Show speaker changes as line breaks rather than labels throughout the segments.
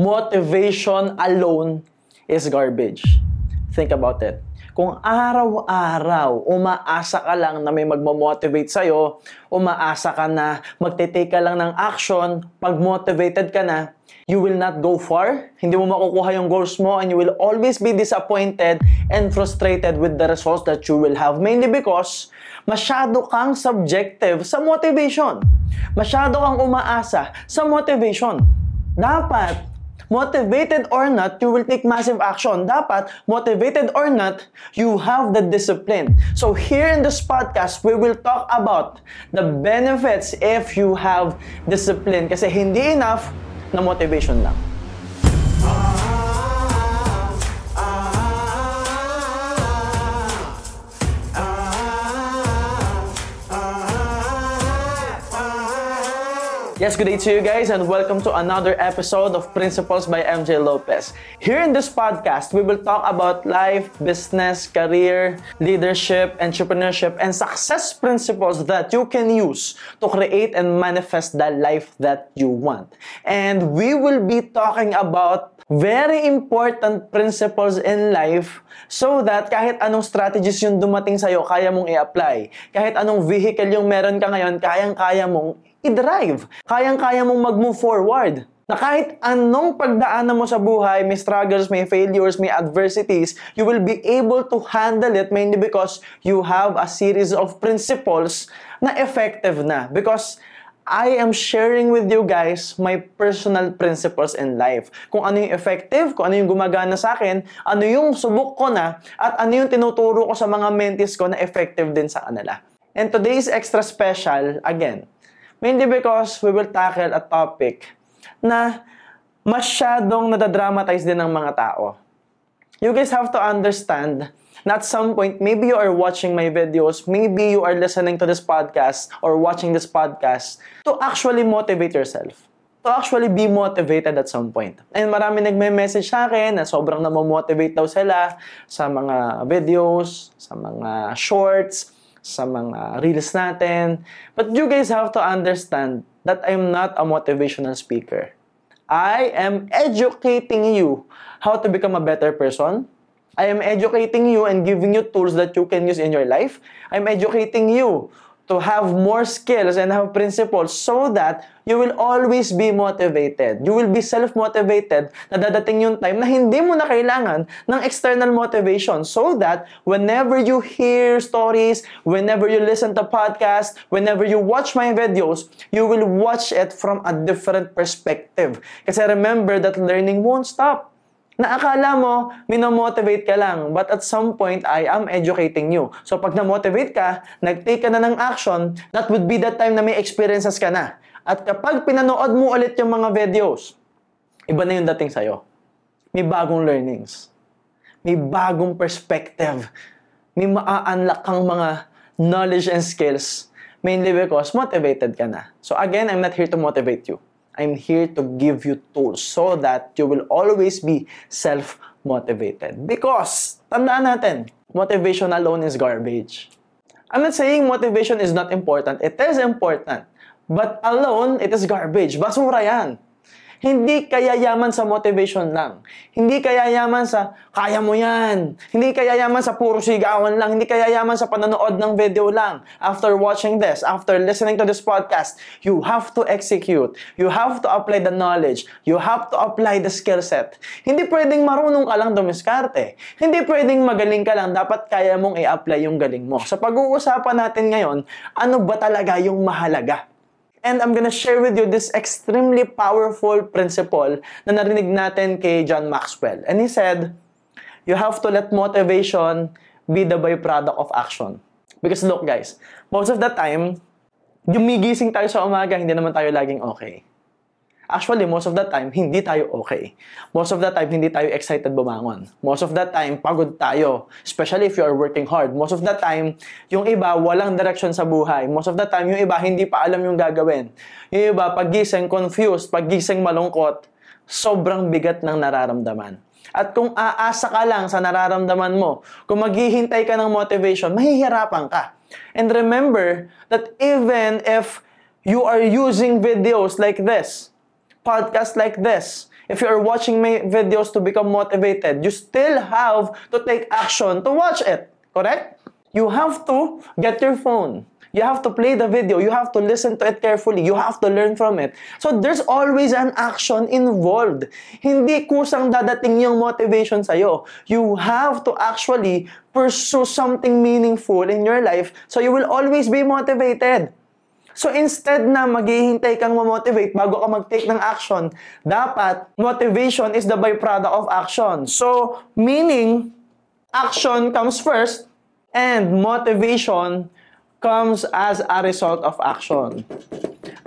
motivation alone is garbage. Think about it. Kung araw-araw umaasa ka lang na may magmamotivate sa'yo, umaasa ka na magte-take ka lang ng action, pag motivated ka na, you will not go far, hindi mo makukuha yung goals mo, and you will always be disappointed and frustrated with the results that you will have. Mainly because masyado kang subjective sa motivation. Masyado kang umaasa sa motivation. Dapat motivated or not, you will take massive action. Dapat, motivated or not, you have the discipline. So here in this podcast, we will talk about the benefits if you have discipline. Kasi hindi enough na motivation lang. Yes, good day to you guys and welcome to another episode of Principles by MJ Lopez. Here in this podcast, we will talk about life, business, career, leadership, entrepreneurship, and success principles that you can use to create and manifest the life that you want. And we will be talking about very important principles in life so that kahit anong strategies yung dumating sa'yo, kaya mong i-apply. Kahit anong vehicle yung meron ka ngayon, kayang-kaya mong i-drive. Kayang-kaya mong mag-move forward. Na kahit anong pagdaanan mo sa buhay, may struggles, may failures, may adversities, you will be able to handle it mainly because you have a series of principles na effective na. Because I am sharing with you guys my personal principles in life. Kung ano yung effective, kung ano yung gumagana sa akin, ano yung subok ko na, at ano yung tinuturo ko sa mga mentees ko na effective din sa kanila. And today's extra special, again, Mainly because we will tackle a topic na masyadong nadadramatize din ng mga tao. You guys have to understand na at some point, maybe you are watching my videos, maybe you are listening to this podcast or watching this podcast to actually motivate yourself. To actually be motivated at some point. And marami nagme-message sa akin na sobrang namomotivate daw sila sa mga videos, sa mga shorts, sa mga reels natin. But you guys have to understand that I'm not a motivational speaker. I am educating you how to become a better person. I am educating you and giving you tools that you can use in your life. I'm educating you to have more skills and have principles so that you will always be motivated. You will be self-motivated na dadating yung time na hindi mo na kailangan ng external motivation so that whenever you hear stories, whenever you listen to podcast, whenever you watch my videos, you will watch it from a different perspective. Kasi remember that learning won't stop na akala mo, minomotivate ka lang. But at some point, I am educating you. So pag na-motivate ka, nag-take ka na ng action, that would be the time na may experiences ka na. At kapag pinanood mo ulit yung mga videos, iba na yung dating sa'yo. May bagong learnings. May bagong perspective. May maa-unlock kang mga knowledge and skills. Mainly because motivated ka na. So again, I'm not here to motivate you. I'm here to give you tools so that you will always be self-motivated. Because, tandaan natin, motivation alone is garbage. I'm not saying motivation is not important. It is important. But alone, it is garbage. Basura yan. Hindi kaya yaman sa motivation lang. Hindi kaya yaman sa kaya mo yan. Hindi kaya yaman sa puro sigawan lang. Hindi kaya yaman sa panonood ng video lang. After watching this, after listening to this podcast, you have to execute. You have to apply the knowledge. You have to apply the skill set. Hindi pwedeng marunong ka lang dumiskarte. Hindi pwedeng magaling ka lang. Dapat kaya mong i-apply yung galing mo. Sa pag-uusapan natin ngayon, ano ba talaga yung mahalaga? And I'm gonna share with you this extremely powerful principle na narinig natin kay John Maxwell. And he said, you have to let motivation be the byproduct of action. Because look guys, most of the time, gumigising tayo sa umaga, hindi naman tayo laging okay. Actually, most of the time, hindi tayo okay. Most of the time, hindi tayo excited bumangon. Most of the time, pagod tayo. Especially if you are working hard. Most of the time, yung iba, walang direction sa buhay. Most of the time, yung iba, hindi pa alam yung gagawin. Yung iba, pagising confused, pagising malungkot, sobrang bigat ng nararamdaman. At kung aasa ka lang sa nararamdaman mo, kung maghihintay ka ng motivation, mahihirapan ka. And remember that even if you are using videos like this, podcast like this, if you are watching my videos to become motivated, you still have to take action to watch it. Correct? You have to get your phone. You have to play the video. You have to listen to it carefully. You have to learn from it. So there's always an action involved. Hindi kusang dadating yung motivation sa'yo. You have to actually pursue something meaningful in your life so you will always be motivated. So instead na maghihintay kang ma-motivate bago ka mag-take ng action, dapat motivation is the byproduct of action. So meaning, action comes first and motivation comes as a result of action.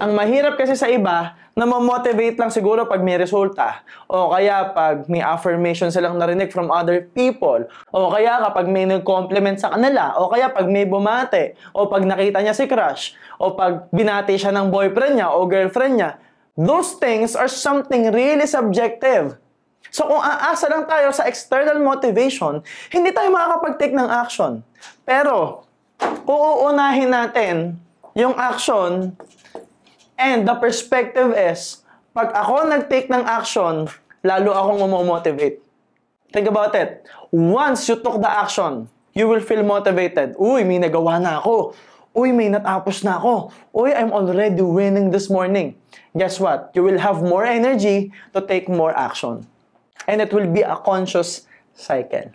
Ang mahirap kasi sa iba, na ma-motivate lang siguro pag may resulta. O kaya pag may affirmation silang narinig from other people. O kaya kapag may nag-compliment sa kanila. O kaya pag may bumate. O pag nakita niya si crush. O pag binati siya ng boyfriend niya o girlfriend niya. Those things are something really subjective. So kung aasa lang tayo sa external motivation, hindi tayo makakapag-take ng action. Pero, kung uunahin natin yung action And the perspective is, pag ako nag-take ng action, lalo akong mamomotivate. Think about it. Once you took the action, you will feel motivated. Uy, may nagawa na ako. Uy, may natapos na ako. Uy, I'm already winning this morning. Guess what? You will have more energy to take more action. And it will be a conscious cycle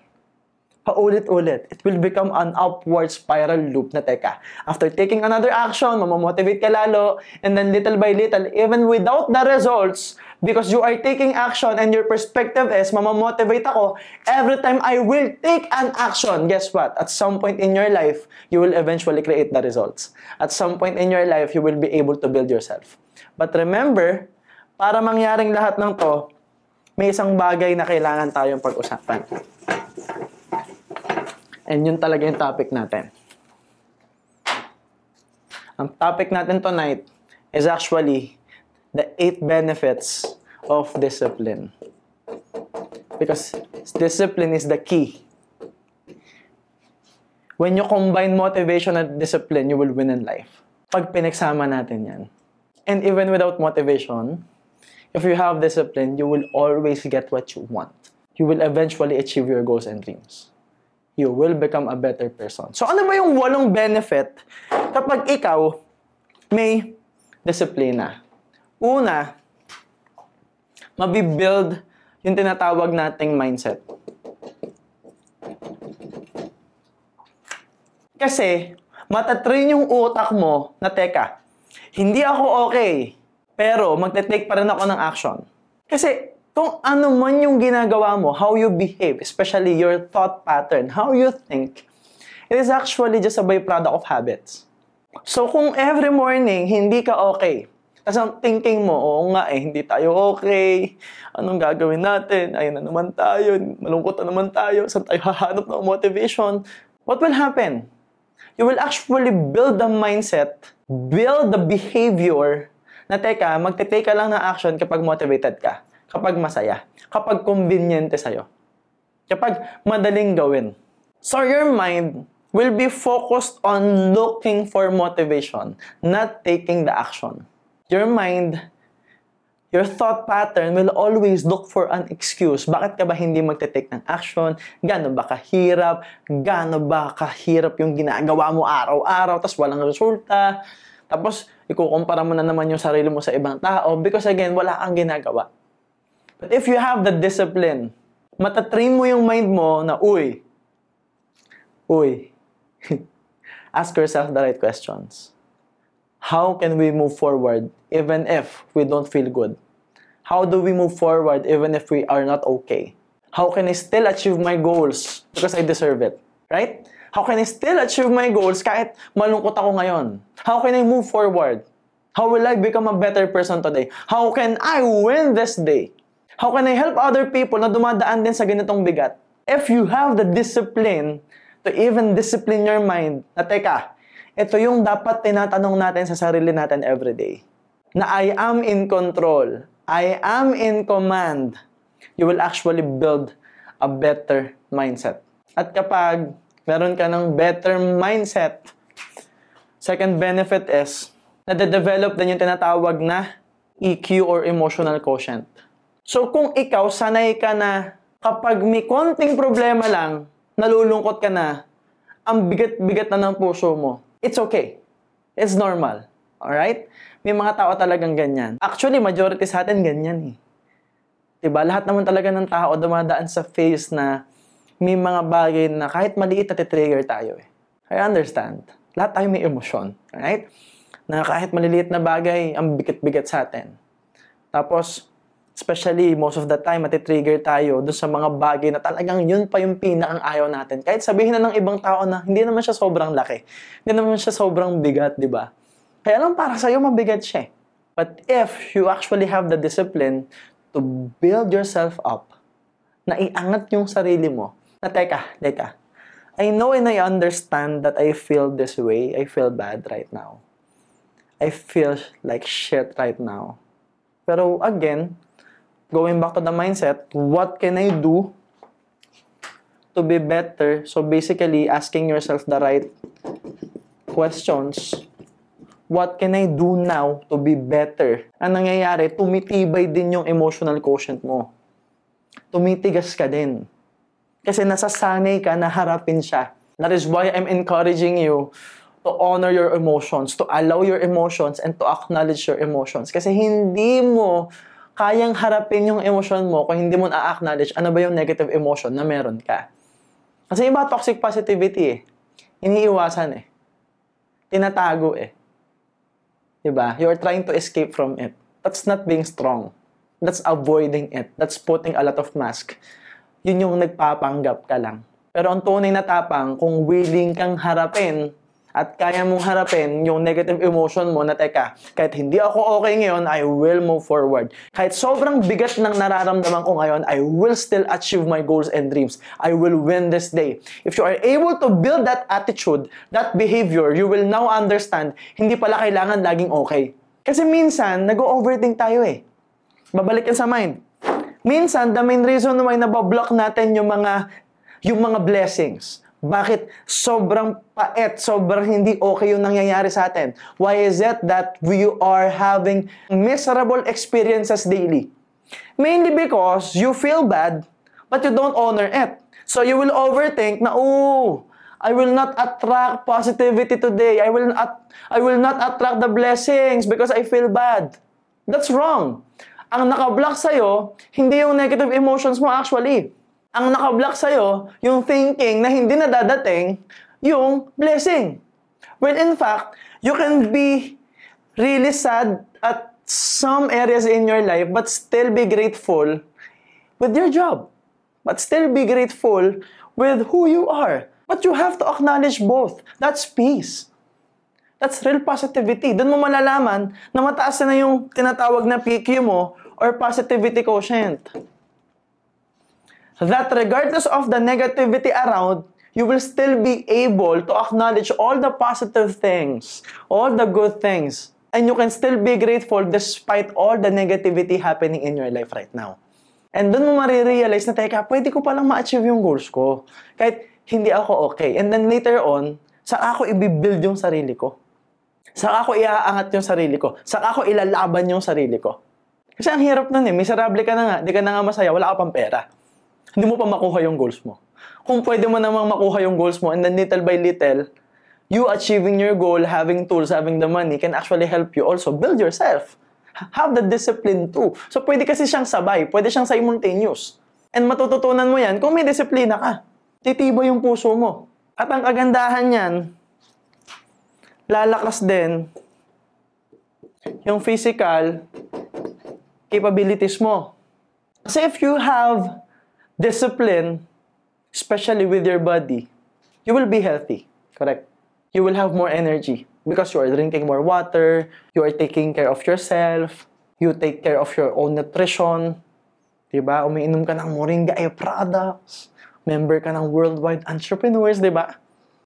paulit-ulit, it will become an upward spiral loop na teka. After taking another action, mamamotivate ka lalo, and then little by little, even without the results, because you are taking action and your perspective is, mamamotivate ako, every time I will take an action, guess what? At some point in your life, you will eventually create the results. At some point in your life, you will be able to build yourself. But remember, para mangyaring lahat ng to, may isang bagay na kailangan tayong pag-usapan. And yun talaga yung topic natin. Ang topic natin tonight is actually the eight benefits of discipline. Because discipline is the key. When you combine motivation and discipline, you will win in life. Pag pinagsama natin yan. And even without motivation, if you have discipline, you will always get what you want. You will eventually achieve your goals and dreams you will become a better person. So ano ba yung walong benefit kapag ikaw may disiplina? Una, mabibuild yung tinatawag nating mindset. Kasi, matatrain yung utak mo na, teka, hindi ako okay, pero magte-take pa rin ako ng action. Kasi, kung ano man yung ginagawa mo, how you behave, especially your thought pattern, how you think, it is actually just a byproduct of habits. So kung every morning hindi ka okay, tapos ang thinking mo, oo nga eh, hindi tayo okay, anong gagawin natin, ayun na naman tayo, malungkot na naman tayo, saan tayo hahanap ng motivation, what will happen? You will actually build the mindset, build the behavior na teka, magte-take ka lang ng action kapag motivated ka kapag masaya, kapag convenient sa'yo, kapag madaling gawin. So your mind will be focused on looking for motivation, not taking the action. Your mind, your thought pattern will always look for an excuse. Bakit ka ba hindi magte-take ng action? Gano ba kahirap? Gano ba kahirap yung ginagawa mo araw-araw tapos walang resulta? Tapos, ikukumpara mo na naman yung sarili mo sa ibang tao because again, wala kang ginagawa. But if you have the discipline, matatrain mo yung mind mo na, uy, uy, ask yourself the right questions. How can we move forward even if we don't feel good? How do we move forward even if we are not okay? How can I still achieve my goals because I deserve it? Right? How can I still achieve my goals kahit malungkot ako ngayon? How can I move forward? How will I become a better person today? How can I win this day? How can I help other people na dumadaan din sa ganitong bigat? If you have the discipline to even discipline your mind, na teka, ito yung dapat tinatanong natin sa sarili natin every day. Na I am in control. I am in command. You will actually build a better mindset. At kapag meron ka ng better mindset, second benefit is, na-develop din yung tinatawag na EQ or emotional quotient. So kung ikaw sanay ka na kapag may konting problema lang, nalulungkot ka na, ang bigat-bigat na ng puso mo, it's okay. It's normal. Alright? May mga tao talagang ganyan. Actually, majority sa atin ganyan eh. Diba? Lahat naman talaga ng tao dumadaan sa phase na may mga bagay na kahit maliit na trigger tayo eh. I understand. Lahat tayo may emosyon. Alright? Na kahit maliliit na bagay, ang bigat-bigat sa atin. Tapos, especially most of the time, matitrigger tayo dun sa mga bagay na talagang yun pa yung pinakang ayaw natin. Kahit sabihin na ng ibang tao na hindi naman siya sobrang laki. Hindi naman siya sobrang bigat, di ba? Kaya lang para sa'yo mabigat siya. eh. But if you actually have the discipline to build yourself up, na iangat yung sarili mo, na teka, teka, I know and I understand that I feel this way. I feel bad right now. I feel like shit right now. Pero again, going back to the mindset, what can I do to be better? So basically, asking yourself the right questions. What can I do now to be better? Ang nangyayari, tumitibay din yung emotional quotient mo. Tumitigas ka din. Kasi nasasanay ka na harapin siya. That is why I'm encouraging you to honor your emotions, to allow your emotions, and to acknowledge your emotions. Kasi hindi mo kayang harapin yung emotion mo kung hindi mo na-acknowledge ano ba yung negative emotion na meron ka. Kasi iba toxic positivity eh. Iniiwasan eh. Tinatago eh. Diba? You're trying to escape from it. That's not being strong. That's avoiding it. That's putting a lot of mask. Yun yung nagpapanggap ka lang. Pero ang tunay na tapang, kung willing kang harapin at kaya mong harapin yung negative emotion mo na teka, kahit hindi ako okay ngayon, I will move forward. Kahit sobrang bigat ng nararamdaman ko ngayon, I will still achieve my goals and dreams. I will win this day. If you are able to build that attitude, that behavior, you will now understand, hindi pala kailangan laging okay. Kasi minsan, nag-overthink tayo eh. Babalik sa mind. Minsan, the main reason why nabablock natin yung mga yung mga blessings. Bakit sobrang paet, sobrang hindi okay yung nangyayari sa atin? Why is it that we are having miserable experiences daily? Mainly because you feel bad, but you don't honor it. So you will overthink na, oh, I will not attract positivity today. I will not, I will not attract the blessings because I feel bad. That's wrong. Ang nakablock sa'yo, hindi yung negative emotions mo actually ang nakablock sa'yo, yung thinking na hindi na dadating, yung blessing. When in fact, you can be really sad at some areas in your life, but still be grateful with your job. But still be grateful with who you are. But you have to acknowledge both. That's peace. That's real positivity. Doon mo malalaman na mataas na yung tinatawag na PQ mo or positivity quotient that regardless of the negativity around, you will still be able to acknowledge all the positive things, all the good things, and you can still be grateful despite all the negativity happening in your life right now. And doon mo marirealize na, teka, pwede ko palang ma-achieve yung goals ko. Kahit hindi ako okay. And then later on, sa ako i-build yung sarili ko. Sa ako iaangat yung sarili ko. Sa ako ilalaban yung sarili ko. Kasi ang hirap nun eh. Miserable ka na nga. Di ka na nga masaya. Wala ka pang pera hindi mo pa makuha yung goals mo. Kung pwede mo namang makuha yung goals mo and then little by little, you achieving your goal, having tools, having the money can actually help you also build yourself. Have the discipline too. So pwede kasi siyang sabay, pwede siyang simultaneous. And matututunan mo yan kung may disiplina ka. Titibo yung puso mo. At ang kagandahan niyan, lalakas din yung physical capabilities mo. Kasi if you have discipline, especially with your body, you will be healthy. Correct? You will have more energy because you are drinking more water, you are taking care of yourself, you take care of your own nutrition, diba? Umiinom ka ng Moringa A products, member ka ng Worldwide Entrepreneurs, diba?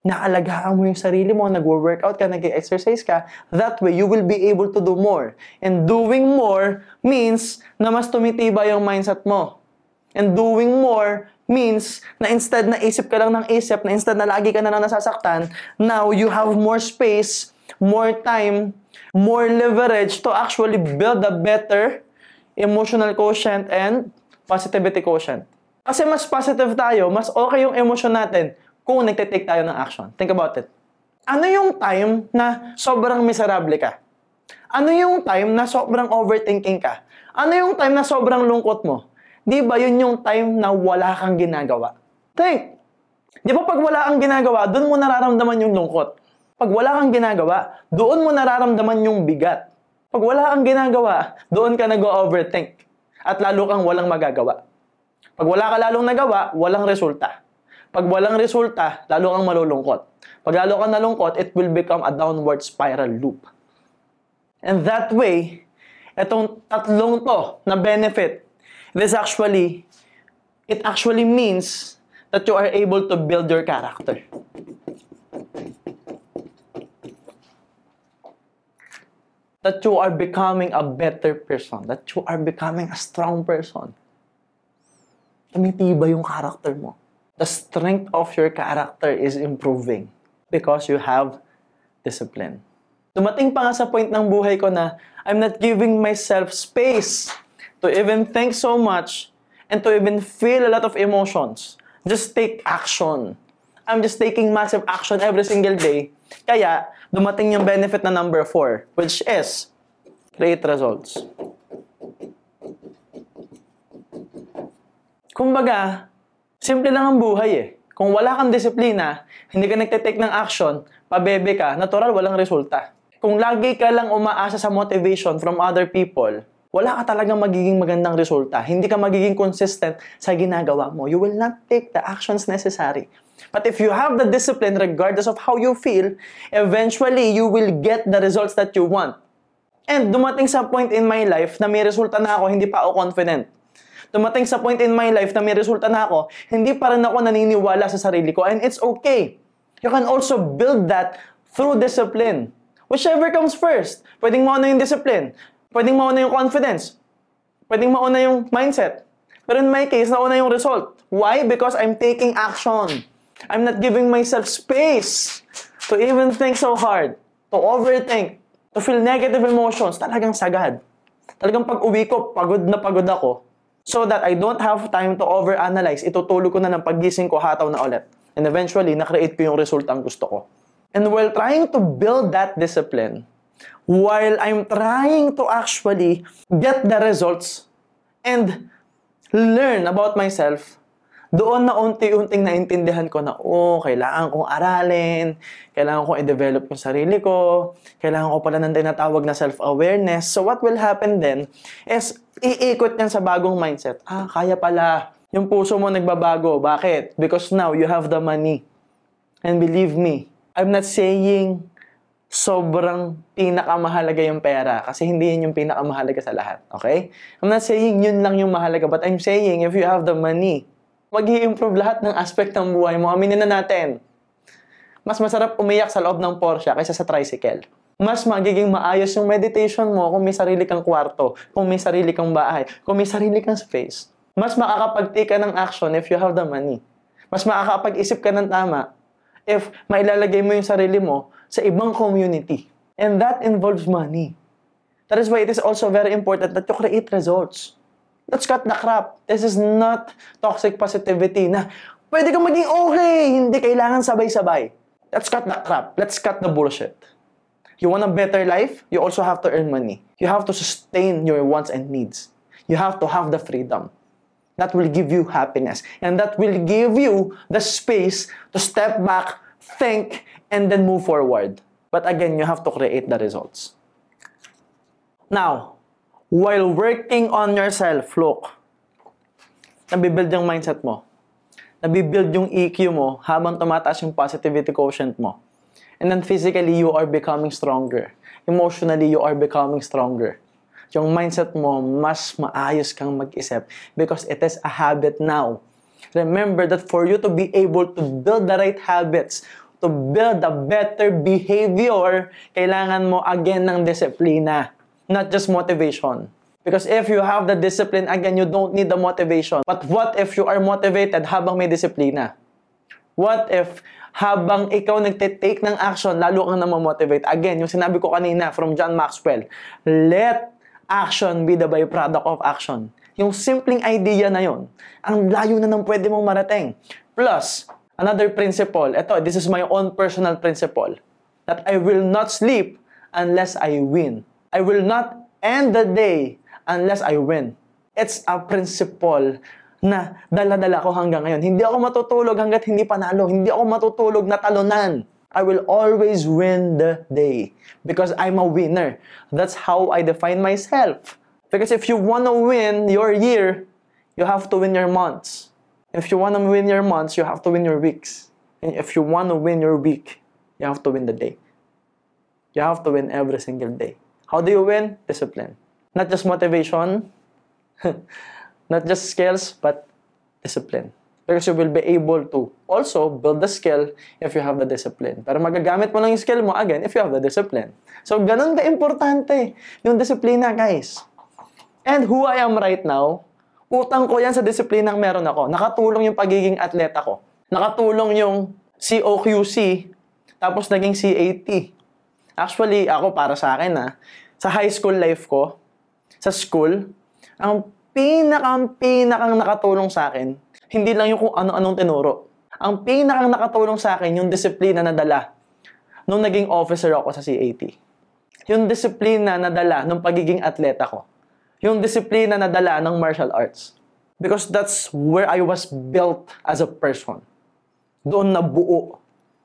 Naalagaan mo yung sarili mo, nagwo-workout ka, nag-exercise ka, that way you will be able to do more. And doing more means na mas tumitiba yung mindset mo. And doing more means na instead na isip ka lang ng isip, na instead na lagi ka na lang nasasaktan, now you have more space, more time, more leverage to actually build a better emotional quotient and positivity quotient. Kasi mas positive tayo, mas okay yung emotion natin kung nagtitake tayo ng action. Think about it. Ano yung time na sobrang miserable ka? Ano yung time na sobrang overthinking ka? Ano yung time na sobrang lungkot mo? Di ba yun yung time na wala kang ginagawa? Think! Di ba pag wala kang ginagawa, doon mo nararamdaman yung lungkot. Pag wala kang ginagawa, doon mo nararamdaman yung bigat. Pag wala kang ginagawa, doon ka nag-overthink. At lalo kang walang magagawa. Pag wala ka lalong nagawa, walang resulta. Pag walang resulta, lalo kang malulungkot. Pag lalo kang nalungkot, it will become a downward spiral loop. And that way, itong tatlong to na benefit, this actually, it actually means that you are able to build your character. That you are becoming a better person. That you are becoming a strong person. Tumitibay yung character mo. The strength of your character is improving because you have discipline. Dumating pa nga sa point ng buhay ko na I'm not giving myself space to even think so much and to even feel a lot of emotions. Just take action. I'm just taking massive action every single day. Kaya, dumating yung benefit na number 4, which is create results. Kumbaga, simple lang ang buhay eh. Kung wala kang disiplina, hindi ka nagtitake ng action, pabebe ka, natural walang resulta. Kung lagi ka lang umaasa sa motivation from other people, wala ka talagang magiging magandang resulta. Hindi ka magiging consistent sa ginagawa mo. You will not take the actions necessary. But if you have the discipline regardless of how you feel, eventually you will get the results that you want. And dumating sa point in my life na may resulta na ako, hindi pa ako confident. Dumating sa point in my life na may resulta na ako, hindi pa rin ako naniniwala sa sarili ko. And it's okay. You can also build that through discipline. Whichever comes first. Pwedeng mauna yung discipline. Pwedeng mauna yung confidence. Pwedeng mauna yung mindset. Pero in my case, nauna yung result. Why? Because I'm taking action. I'm not giving myself space to even think so hard, to overthink, to feel negative emotions. Talagang sagad. Talagang pag uwi ko, pagod na pagod ako. So that I don't have time to overanalyze, itutulog ko na ng paggising ko hataw na ulit. And eventually, na-create ko yung result ang gusto ko. And while trying to build that discipline, while I'm trying to actually get the results and learn about myself, doon na unti-unting naintindihan ko na, oh, kailangan kong aralin, kailangan kong i-develop yung sarili ko, kailangan ko pala ng tinatawag na self-awareness. So what will happen then is, iikot yan sa bagong mindset. Ah, kaya pala. Yung puso mo nagbabago. Bakit? Because now you have the money. And believe me, I'm not saying sobrang pinakamahalaga yung pera kasi hindi yun yung pinakamahalaga sa lahat. Okay? I'm not saying yun lang yung mahalaga but I'm saying if you have the money, mag improve lahat ng aspect ng buhay mo. Aminin na natin. Mas masarap umiyak sa loob ng Porsche kaysa sa tricycle. Mas magiging maayos yung meditation mo kung may sarili kang kwarto, kung may sarili kang bahay, kung may sarili kang space. Mas makakapag-take ka ng action if you have the money. Mas makakapag-isip ka ng tama if mailalagay mo yung sarili mo sa ibang community. And that involves money. That is why it is also very important that you create results. Let's cut the crap. This is not toxic positivity na pwede kang maging okay, hindi kailangan sabay-sabay. Let's cut the crap. Let's cut the bullshit. You want a better life? You also have to earn money. You have to sustain your wants and needs. You have to have the freedom. That will give you happiness. And that will give you the space to step back, think, and then move forward. But again, you have to create the results. Now, while working on yourself, look, nabibuild yung mindset mo. Nabibuild yung EQ mo habang tumataas yung positivity quotient mo. And then physically, you are becoming stronger. Emotionally, you are becoming stronger. Yung mindset mo, mas maayos kang mag-isip because it is a habit now. Remember that for you to be able to build the right habits, to build a better behavior, kailangan mo again ng disiplina, not just motivation. Because if you have the discipline, again, you don't need the motivation. But what if you are motivated habang may disiplina? What if habang ikaw nagtitake ng action, lalo kang na motivate Again, yung sinabi ko kanina from John Maxwell, let action be the byproduct of action. Yung simpleng idea na yon, ang layo na ng pwede mong marating. Plus, another principle, ito, this is my own personal principle, that I will not sleep unless I win. I will not end the day unless I win. It's a principle na dala-dala ko hanggang ngayon. Hindi ako matutulog hanggat hindi panalo. Hindi ako matutulog na talunan. I will always win the day because I'm a winner. That's how I define myself. Because if you want to win your year, you have to win your months. If you want to win your months, you have to win your weeks. And if you want to win your week, you have to win the day. You have to win every single day. How do you win? Discipline. Not just motivation, not just skills, but discipline. Because you will be able to also build the skill if you have the discipline. Pero magagamit mo lang yung skill mo again if you have the discipline. So, ganun ka-importante yung disiplina, guys. And who I am right now, utang ko yan sa disiplinang meron ako. Nakatulong yung pagiging atleta ko. Nakatulong yung COQC, tapos naging CAT. Actually, ako para sa akin na, sa high school life ko, sa school, ang pinakang pinakang nakatulong sa akin, hindi lang yung kung ano-anong tinuro. Ang pinakang nakatulong sa akin, yung disiplina na dala nung naging officer ako sa CAT. Yung disiplina na dala nung pagiging atleta ko. Yung disiplina na dala ng martial arts. Because that's where I was built as a person. Doon nabuo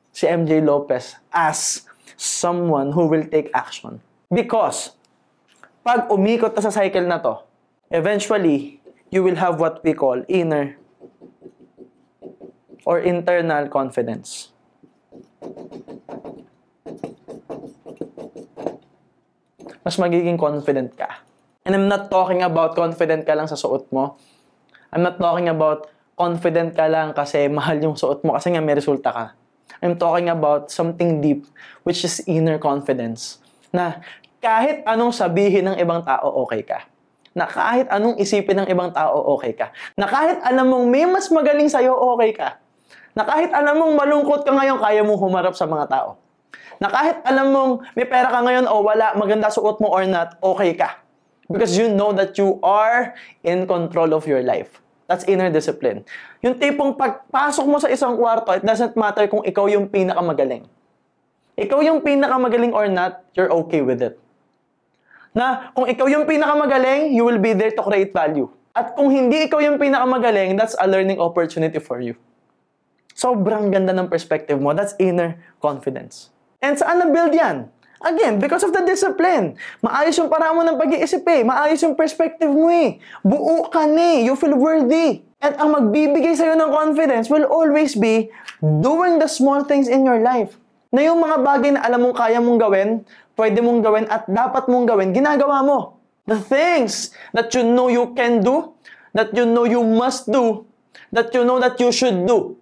si MJ Lopez as someone who will take action. Because pag umikot na sa cycle na to, eventually, you will have what we call inner or internal confidence. Mas magiging confident ka. And I'm not talking about confident ka lang sa suot mo. I'm not talking about confident ka lang kasi mahal yung suot mo kasi nga may resulta ka. I'm talking about something deep which is inner confidence. Na kahit anong sabihin ng ibang tao, okay ka. Na kahit anong isipin ng ibang tao, okay ka. Na kahit alam mong may mas magaling sa'yo, okay ka. Na kahit alam mong malungkot ka ngayon, kaya mong humarap sa mga tao. Na kahit alam mong may pera ka ngayon o wala, maganda suot mo or not, okay ka. Because you know that you are in control of your life. That's inner discipline. Yung tipong pagpasok mo sa isang kwarto, it doesn't matter kung ikaw yung pinakamagaling. Ikaw yung pinakamagaling or not, you're okay with it. Na kung ikaw yung pinakamagaling, you will be there to create value. At kung hindi ikaw yung pinakamagaling, that's a learning opportunity for you. Sobrang ganda ng perspective mo. That's inner confidence. And saan na-build yan? Again, because of the discipline. Maayos yung paraan mo ng pag-iisip eh. Maayos yung perspective mo eh. Buo ka na eh. You feel worthy. At ang magbibigay sa'yo ng confidence will always be doing the small things in your life. Na yung mga bagay na alam mong kaya mong gawin, pwede mong gawin at dapat mong gawin, ginagawa mo. The things that you know you can do, that you know you must do, that you know that you should do.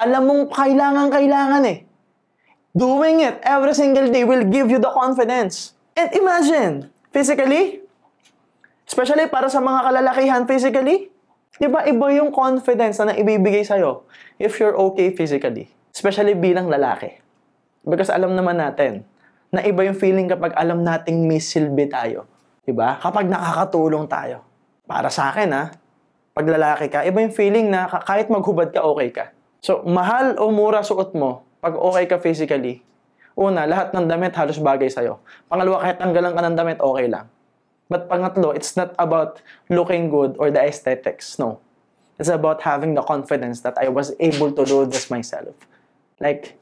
Alam mong kailangan-kailangan eh doing it every single day will give you the confidence. And imagine, physically, especially para sa mga kalalakihan physically, di ba iba yung confidence na naibibigay sa'yo if you're okay physically. Especially bilang lalaki. Because alam naman natin na iba yung feeling kapag alam nating may silbi tayo. Di ba? Kapag nakakatulong tayo. Para sa akin ha, pag lalaki ka, iba yung feeling na kahit maghubad ka, okay ka. So, mahal o mura suot mo, pag okay ka physically, una, lahat ng damit halos bagay sa'yo. Pangalawa, kahit tanggalan ka ng damit, okay lang. But pangatlo, it's not about looking good or the aesthetics. No. It's about having the confidence that I was able to do this myself. Like,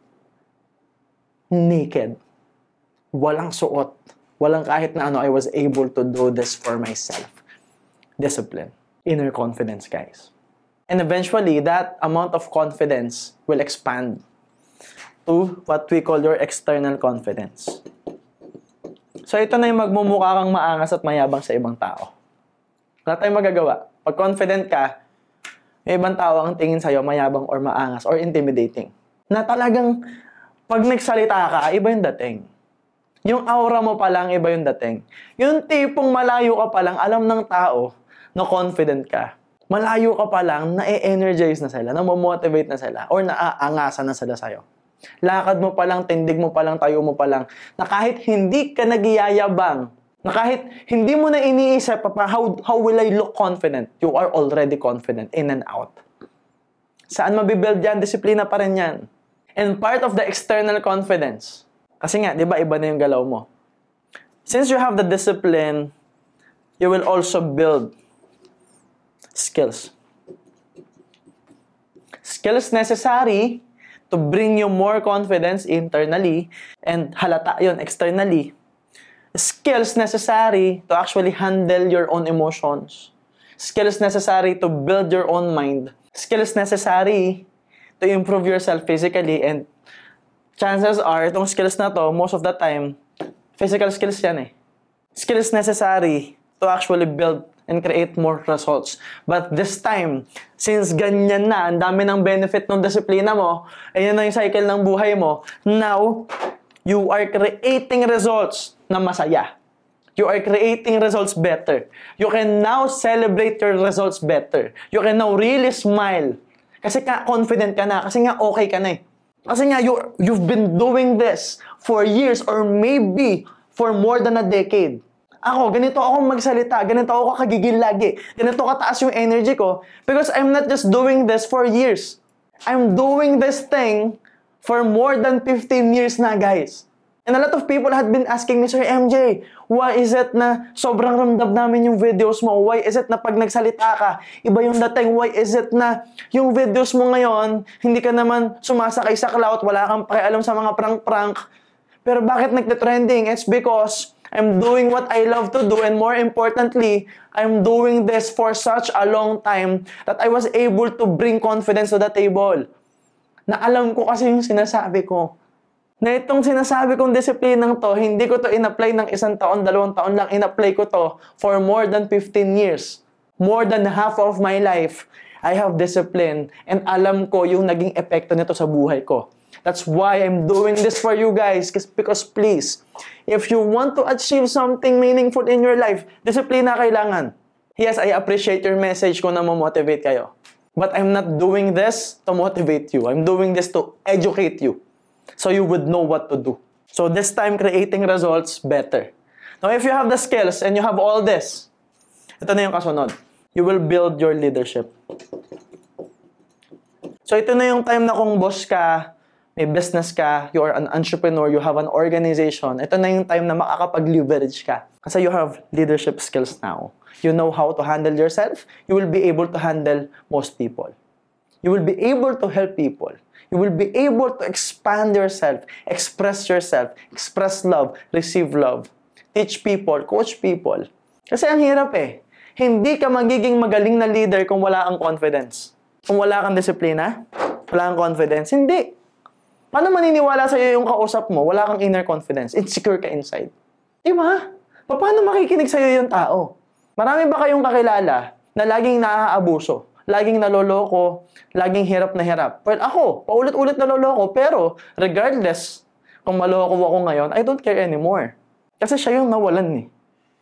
naked. Walang suot. Walang kahit na ano, I was able to do this for myself. Discipline. Inner confidence, guys. And eventually, that amount of confidence will expand to what we call your external confidence. So ito na yung magmumukha kang maangas at mayabang sa ibang tao. Wala tayong magagawa. Pag confident ka, may ibang tao ang tingin sa'yo mayabang or maangas or intimidating. Na talagang pag nagsalita ka, iba yung dating. Yung aura mo pa lang, iba yung dating. Yung tipong malayo ka pa lang, alam ng tao na confident ka. Malayo ka pa lang, na-energize na sila, na-motivate na sila, or naaangasan na sila sa'yo. Lakad mo pa lang, tindig mo pa lang, tayo mo pa lang, na kahit hindi ka nagiyayabang, Na kahit hindi mo na iniisip pa how, how will I look confident, you are already confident in and out. Saan mabibuild yan? Disiplina pa rin yan. And part of the external confidence, kasi nga, di ba, iba na yung galaw mo. Since you have the discipline, you will also build skills. Skills necessary to bring you more confidence internally and halata yon externally. Skills necessary to actually handle your own emotions. Skills necessary to build your own mind. Skills necessary to improve yourself physically and chances are, itong skills na to, most of the time, physical skills yan eh. Skills necessary to actually build and create more results. But this time, since ganyan na, ang dami ng benefit ng disiplina mo, ayan na yung cycle ng buhay mo, now, you are creating results na masaya. You are creating results better. You can now celebrate your results better. You can now really smile. Kasi ka confident ka na. Kasi nga okay ka na eh. Kasi nga you, you've been doing this for years or maybe for more than a decade. Ako, ganito ako magsalita, ganito ako kagigil lagi, ganito kataas yung energy ko because I'm not just doing this for years. I'm doing this thing for more than 15 years na, guys. And a lot of people had been asking me, Sir MJ, why is it na sobrang ramdam namin yung videos mo? Why is it na pag nagsalita ka, iba yung dating? Why is it na yung videos mo ngayon, hindi ka naman sumasakay sa cloud, wala kang pakialam sa mga prank-prank? Pero bakit nagte-trending? It's because I'm doing what I love to do and more importantly, I'm doing this for such a long time that I was able to bring confidence to the table. Na alam ko kasi yung sinasabi ko. Na itong sinasabi kong disiplinang to, hindi ko to in-apply ng isang taon, dalawang taon lang. In-apply ko to for more than 15 years. More than half of my life, I have discipline and alam ko yung naging epekto nito sa buhay ko. That's why I'm doing this for you guys. Because please, if you want to achieve something meaningful in your life, disiplina kailangan. Yes, I appreciate your message kung na motivate kayo. But I'm not doing this to motivate you. I'm doing this to educate you. So you would know what to do. So this time, creating results better. Now, if you have the skills and you have all this, ito na yung kasunod. You will build your leadership. So ito na yung time na kung boss ka, may business ka, you are an entrepreneur, you have an organization, ito na yung time na makakapag-leverage ka. Kasi you have leadership skills now. You know how to handle yourself. You will be able to handle most people. You will be able to help people. You will be able to expand yourself, express yourself, express love, receive love, teach people, coach people. Kasi ang hirap eh. Hindi ka magiging magaling na leader kung wala kang confidence. Kung wala kang disiplina, wala kang confidence. Hindi. Paano maniniwala sa'yo yung kausap mo? Wala kang inner confidence. Insecure ka inside. Di ba? Paano makikinig sa'yo yung tao? Marami ba kayong kakilala na laging naaabuso? Laging naloloko? Laging hirap na hirap? Well, ako, paulit-ulit naloloko. Pero, regardless kung maloko ako ngayon, I don't care anymore. Kasi siya yung nawalan eh.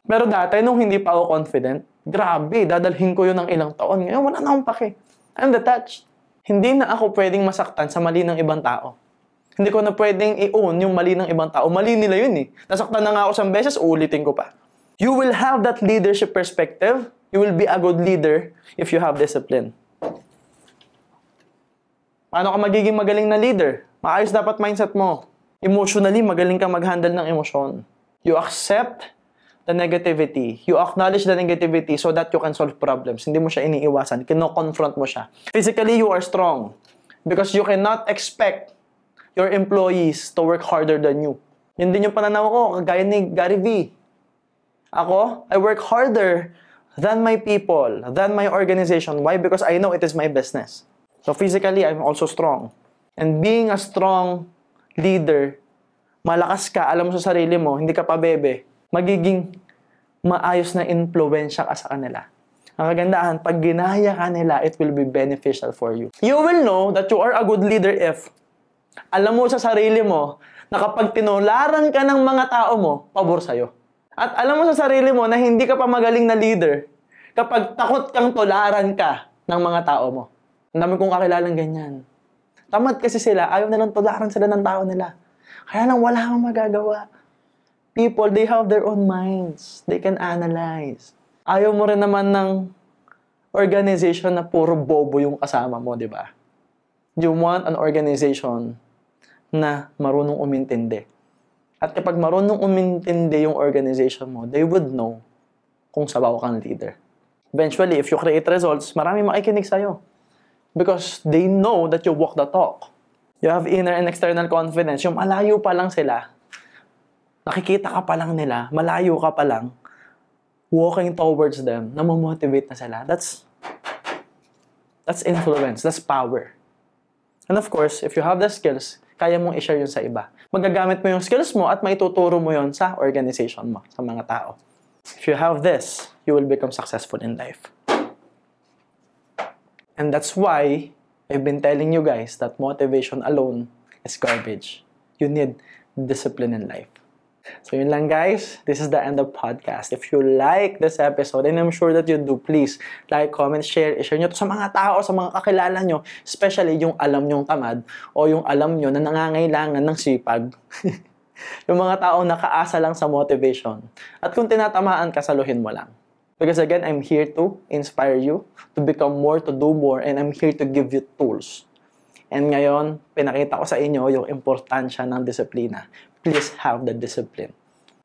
Pero dati, nung hindi pa ako confident, grabe, dadalhin ko yun ng ilang taon. Ngayon, wala na akong pake. I'm detached. Hindi na ako pwedeng masaktan sa mali ng ibang tao. Hindi ko na pwedeng i-own yung mali ng ibang tao. Mali nila yun eh. Nasaktan na nga ako isang beses, uulitin ko pa. You will have that leadership perspective. You will be a good leader if you have discipline. Paano ka magiging magaling na leader? Maayos dapat mindset mo. Emotionally, magaling ka mag-handle ng emosyon. You accept the negativity. You acknowledge the negativity so that you can solve problems. Hindi mo siya iniiwasan. Kino-confront mo siya. Physically, you are strong. Because you cannot expect your employees to work harder than you. Yun din yung pananaw ko, kagaya ni Gary V. Ako, I work harder than my people, than my organization. Why? Because I know it is my business. So physically, I'm also strong. And being a strong leader, malakas ka, alam mo sa sarili mo, hindi ka pa bebe, magiging maayos na impluensya ka sa kanila. Ang kagandahan, pag ginaya ka nila, it will be beneficial for you. You will know that you are a good leader if alam mo sa sarili mo na kapag tinularan ka ng mga tao mo, pabor sa'yo. At alam mo sa sarili mo na hindi ka pa magaling na leader kapag takot kang tularan ka ng mga tao mo. Ang dami kong kakilalang ganyan. Tamad kasi sila, ayaw nilang tularan sila ng tao nila. Kaya lang wala kang magagawa. people, they have their own minds. They can analyze. Ayaw mo rin naman ng organization na puro bobo yung kasama mo, di ba? You want an organization na marunong umintindi. At kapag marunong umintindi yung organization mo, they would know kung sabaw kang leader. Eventually, if you create results, marami makikinig sa'yo. Because they know that you walk the talk. You have inner and external confidence. Yung malayo pa lang sila, nakikita ka pa lang nila, malayo ka pa lang, walking towards them, namomotivate na sila. That's, that's influence. That's power. And of course, if you have the skills, kaya mong i-share yun sa iba. Magagamit mo yung skills mo at maituturo mo yun sa organization mo, sa mga tao. If you have this, you will become successful in life. And that's why I've been telling you guys that motivation alone is garbage. You need discipline in life. So yun lang guys, this is the end of podcast. If you like this episode, and I'm sure that you do, please like, comment, share, share nyo to sa mga tao, sa mga kakilala nyo, especially yung alam nyong tamad o yung alam nyo na nangangailangan ng sipag. yung mga tao nakaasa lang sa motivation. At kung tinatamaan ka, saluhin mo lang. Because again, I'm here to inspire you to become more, to do more, and I'm here to give you tools. And ngayon, pinakita ko sa inyo yung importansya ng disiplina. Please have the discipline.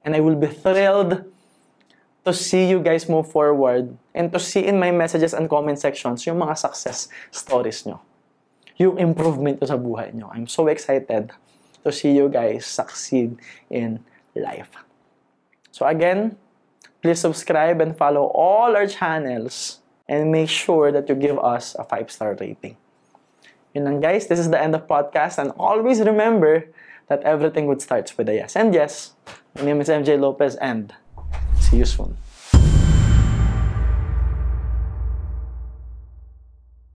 And I will be thrilled to see you guys move forward and to see in my messages and comment sections yung mga success stories nyo. Yung improvement nyo sa buhay nyo. I'm so excited to see you guys succeed in life. So again, please subscribe and follow all our channels and make sure that you give us a 5-star rating. Yun lang guys, this is the end of podcast and always remember that everything would start with a yes. And yes, my name is MJ Lopez and see you soon.